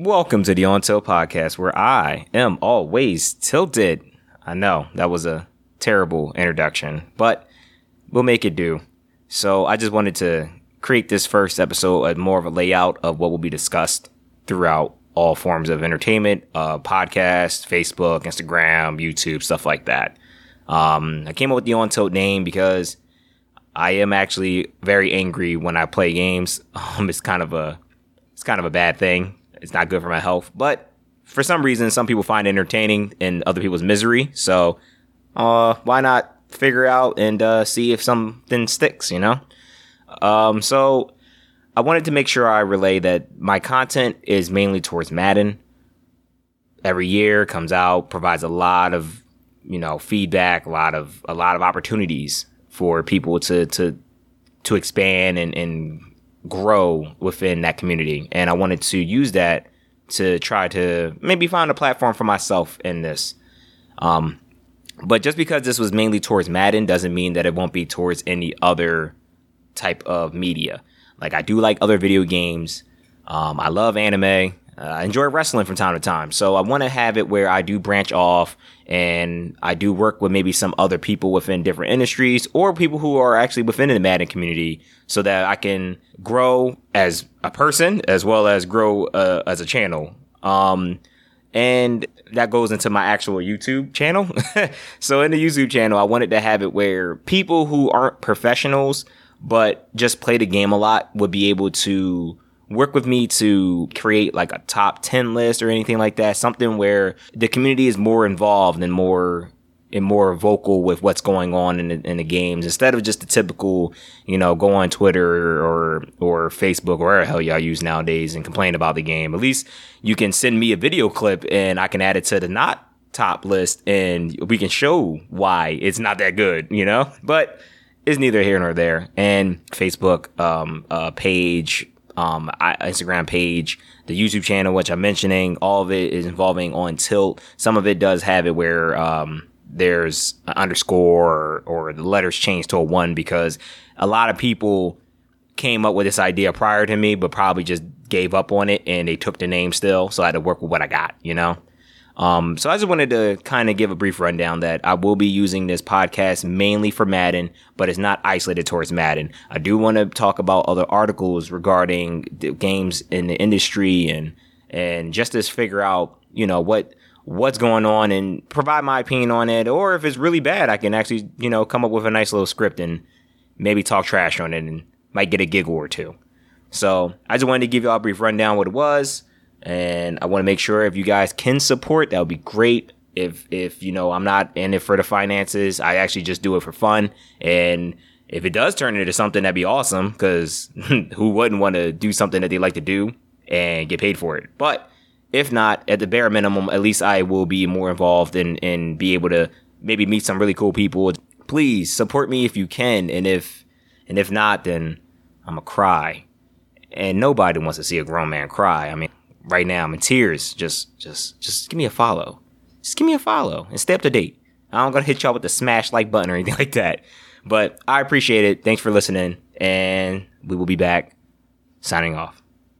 Welcome to the On Tilt podcast, where I am always tilted. I know that was a terrible introduction, but we'll make it do. So I just wanted to create this first episode as more of a layout of what will be discussed throughout all forms of entertainment, uh, podcast, Facebook, Instagram, YouTube, stuff like that. Um, I came up with the On Tilt name because I am actually very angry when I play games. Um, it's kind of a it's kind of a bad thing it's not good for my health. But for some reason, some people find entertaining in other people's misery. So, uh, why not figure out and uh, see if something sticks? You know. Um, so I wanted to make sure I relay that my content is mainly towards Madden. Every year comes out, provides a lot of you know feedback, a lot of a lot of opportunities for people to to to expand and, and grow within that community. And I wanted to use that to try to maybe find a platform for myself in this. Um, but just because this was mainly towards Madden doesn't mean that it won't be towards any other type of media. Like I do like other video games. Um, I love anime. Uh, I enjoy wrestling from time to time. So I want to have it where I do branch off and I do work with maybe some other people within different industries or people who are actually within the Madden community so that I can grow as a person as well as grow uh, as a channel. Um, and that goes into my actual YouTube channel. so in the YouTube channel, I wanted to have it where people who aren't professionals but just play the game a lot would be able to work with me to create like a top 10 list or anything like that. Something where the community is more involved and more and more vocal with what's going on in the, in the games instead of just the typical, you know, go on Twitter or or Facebook or whatever hell y'all use nowadays and complain about the game. At least you can send me a video clip and I can add it to the not top list and we can show why it's not that good, you know? But it's neither here nor there. And Facebook um, uh, page, um, Instagram page, the YouTube channel, which I'm mentioning, all of it is involving on Tilt. Some of it does have it where um, there's an underscore or, or the letters change to a one because a lot of people came up with this idea prior to me, but probably just gave up on it and they took the name still. So I had to work with what I got, you know? Um, so I just wanted to kind of give a brief rundown that I will be using this podcast mainly for Madden, but it's not isolated towards Madden. I do want to talk about other articles regarding the games in the industry and and just to figure out, you know, what what's going on and provide my opinion on it. Or if it's really bad, I can actually, you know, come up with a nice little script and maybe talk trash on it and might get a giggle or two. So I just wanted to give you all a brief rundown what it was and I want to make sure if you guys can support, that would be great. If if you know I'm not in it for the finances, I actually just do it for fun. And if it does turn into something, that'd be awesome. Because who wouldn't want to do something that they like to do and get paid for it? But if not, at the bare minimum, at least I will be more involved and and be able to maybe meet some really cool people. Please support me if you can, and if and if not, then I'm a cry. And nobody wants to see a grown man cry. I mean right now. I'm in tears. Just, just, just give me a follow. Just give me a follow and stay up to date. I'm gonna hit y'all with the smash like button or anything like that. But I appreciate it. Thanks for listening, and we will be back signing off.